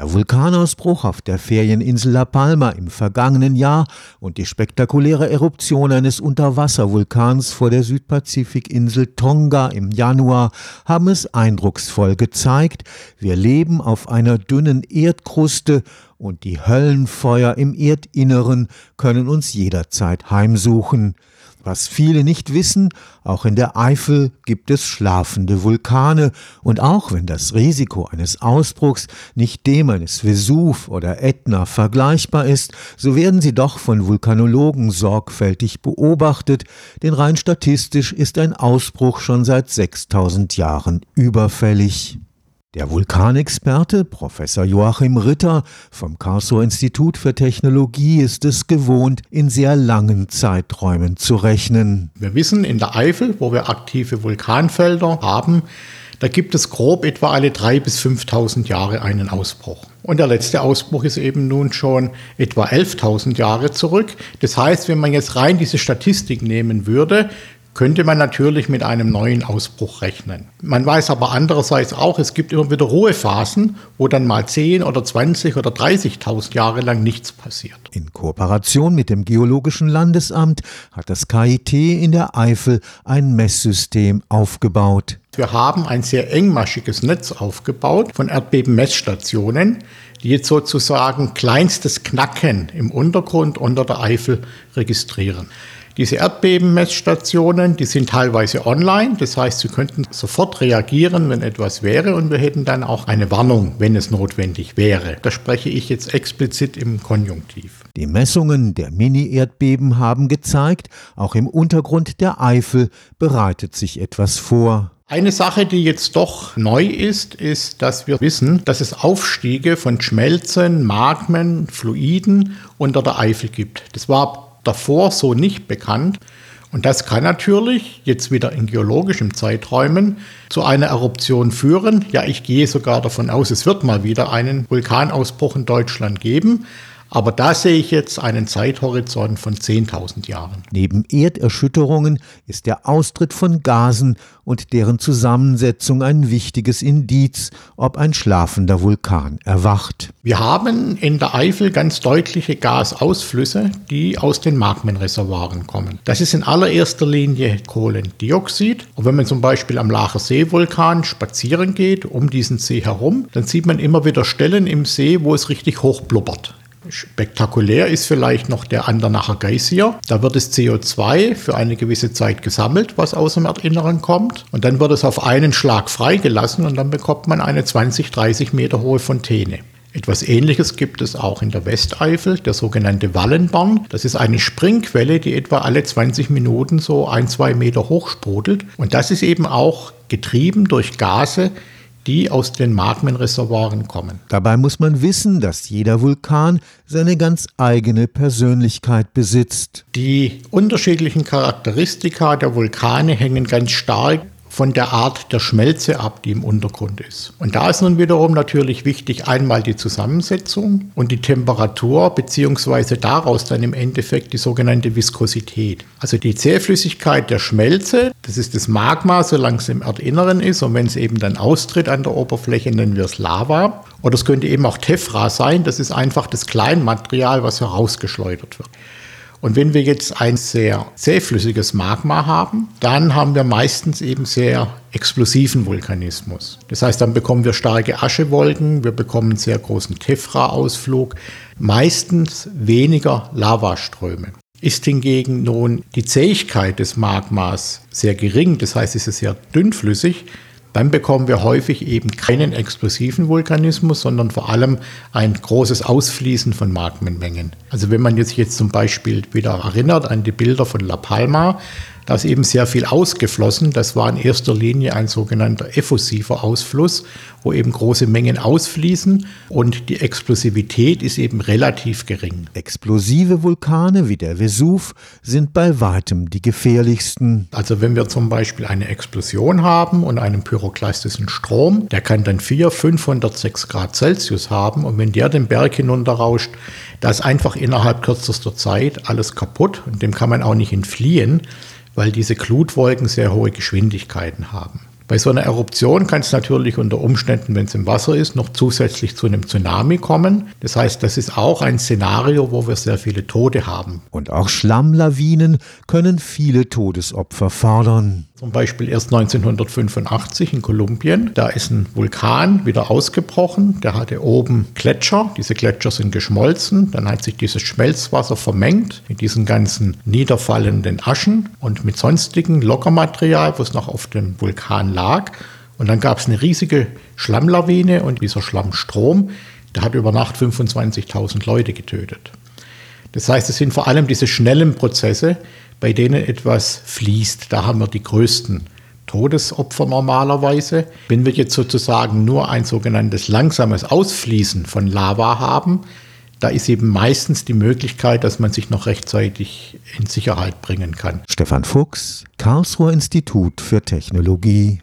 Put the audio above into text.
Der Vulkanausbruch auf der Ferieninsel La Palma im vergangenen Jahr und die spektakuläre Eruption eines Unterwasservulkans vor der Südpazifikinsel Tonga im Januar haben es eindrucksvoll gezeigt, wir leben auf einer dünnen Erdkruste und die Höllenfeuer im Erdinneren können uns jederzeit heimsuchen. Was viele nicht wissen, auch in der Eifel gibt es schlafende Vulkane, und auch wenn das Risiko eines Ausbruchs nicht dem eines Vesuv oder Ätna vergleichbar ist, so werden sie doch von Vulkanologen sorgfältig beobachtet, denn rein statistisch ist ein Ausbruch schon seit 6000 Jahren überfällig. Der Vulkanexperte Professor Joachim Ritter vom Karlsruher Institut für Technologie ist es gewohnt, in sehr langen Zeiträumen zu rechnen. Wir wissen, in der Eifel, wo wir aktive Vulkanfelder haben, da gibt es grob etwa alle 3.000 bis 5.000 Jahre einen Ausbruch. Und der letzte Ausbruch ist eben nun schon etwa 11.000 Jahre zurück. Das heißt, wenn man jetzt rein diese Statistik nehmen würde, könnte man natürlich mit einem neuen Ausbruch rechnen. Man weiß aber andererseits auch, es gibt immer wieder Ruhephasen, wo dann mal 10 oder 20 oder 30.000 Jahre lang nichts passiert. In Kooperation mit dem Geologischen Landesamt hat das KIT in der Eifel ein Messsystem aufgebaut. Wir haben ein sehr engmaschiges Netz aufgebaut von Erdbebenmessstationen, die jetzt sozusagen kleinstes Knacken im Untergrund unter der Eifel registrieren. Diese Erdbebenmessstationen, die sind teilweise online, das heißt, Sie könnten sofort reagieren, wenn etwas wäre und wir hätten dann auch eine Warnung, wenn es notwendig wäre. Da spreche ich jetzt explizit im Konjunktiv. Die Messungen der Mini-Erdbeben haben gezeigt, auch im Untergrund der Eifel bereitet sich etwas vor. Eine Sache, die jetzt doch neu ist, ist, dass wir wissen, dass es Aufstiege von Schmelzen, Magmen, Fluiden unter der Eifel gibt. Das war davor so nicht bekannt. Und das kann natürlich jetzt wieder in geologischen Zeiträumen zu einer Eruption führen. Ja, ich gehe sogar davon aus, es wird mal wieder einen Vulkanausbruch in Deutschland geben. Aber da sehe ich jetzt einen Zeithorizont von 10.000 Jahren. Neben Erderschütterungen ist der Austritt von Gasen und deren Zusammensetzung ein wichtiges Indiz, ob ein schlafender Vulkan erwacht. Wir haben in der Eifel ganz deutliche Gasausflüsse, die aus den Magmenreservoiren kommen. Das ist in allererster Linie Kohlendioxid. Und wenn man zum Beispiel am Lacher See-Vulkan spazieren geht, um diesen See herum, dann sieht man immer wieder Stellen im See, wo es richtig hoch blubbert. Spektakulär ist vielleicht noch der Andernacher Geysir. Da wird das CO2 für eine gewisse Zeit gesammelt, was aus dem Erdinneren kommt. Und dann wird es auf einen Schlag freigelassen und dann bekommt man eine 20, 30 Meter hohe Fontäne. Etwas Ähnliches gibt es auch in der Westeifel, der sogenannte Wallenborn. Das ist eine Springquelle, die etwa alle 20 Minuten so ein, zwei Meter hoch sprudelt. Und das ist eben auch getrieben durch Gase, die aus den Magmenreservoiren kommen. Dabei muss man wissen, dass jeder Vulkan seine ganz eigene Persönlichkeit besitzt. Die unterschiedlichen Charakteristika der Vulkane hängen ganz stark von der Art der Schmelze ab, die im Untergrund ist. Und da ist nun wiederum natürlich wichtig einmal die Zusammensetzung und die Temperatur, beziehungsweise daraus dann im Endeffekt die sogenannte Viskosität. Also die Zähflüssigkeit der Schmelze, das ist das Magma, solange es im Erdinneren ist und wenn es eben dann austritt an der Oberfläche, nennen wir es Lava. Oder es könnte eben auch Tephra sein, das ist einfach das Kleinmaterial, was herausgeschleudert wird. Und wenn wir jetzt ein sehr zähflüssiges Magma haben, dann haben wir meistens eben sehr explosiven Vulkanismus. Das heißt, dann bekommen wir starke Aschewolken, wir bekommen sehr großen Tephra-Ausflug, meistens weniger Lavaströme. Ist hingegen nun die Zähigkeit des Magmas sehr gering, das heißt, es ist sehr dünnflüssig, dann bekommen wir häufig eben keinen explosiven Vulkanismus, sondern vor allem ein großes Ausfließen von Magmenmengen. Also wenn man jetzt, jetzt zum Beispiel wieder erinnert an die Bilder von La Palma, da ist eben sehr viel ausgeflossen. Das war in erster Linie ein sogenannter effusiver Ausfluss, wo eben große Mengen ausfließen und die Explosivität ist eben relativ gering. Explosive Vulkane wie der Vesuv sind bei weitem die gefährlichsten. Also wenn wir zum Beispiel eine Explosion haben und einen pyroklastischen Strom, der kann dann 400, 506 Grad Celsius haben und wenn der den Berg hinunterrauscht, da ist einfach innerhalb kürzester Zeit alles kaputt und dem kann man auch nicht entfliehen weil diese Glutwolken sehr hohe Geschwindigkeiten haben. Bei so einer Eruption kann es natürlich unter Umständen, wenn es im Wasser ist, noch zusätzlich zu einem Tsunami kommen. Das heißt, das ist auch ein Szenario, wo wir sehr viele Tote haben. Und auch Schlammlawinen können viele Todesopfer fordern. Zum Beispiel erst 1985 in Kolumbien. Da ist ein Vulkan wieder ausgebrochen. Der hatte oben Gletscher. Diese Gletscher sind geschmolzen. Dann hat sich dieses Schmelzwasser vermengt mit diesen ganzen niederfallenden Aschen und mit sonstigen Lockermaterial, was noch auf dem Vulkan lag. Und dann gab es eine riesige Schlammlawine und dieser Schlammstrom, der hat über Nacht 25.000 Leute getötet. Das heißt, es sind vor allem diese schnellen Prozesse, bei denen etwas fließt. Da haben wir die größten Todesopfer normalerweise. Wenn wir jetzt sozusagen nur ein sogenanntes langsames Ausfließen von Lava haben, da ist eben meistens die Möglichkeit, dass man sich noch rechtzeitig in Sicherheit bringen kann. Stefan Fuchs, Karlsruher Institut für Technologie.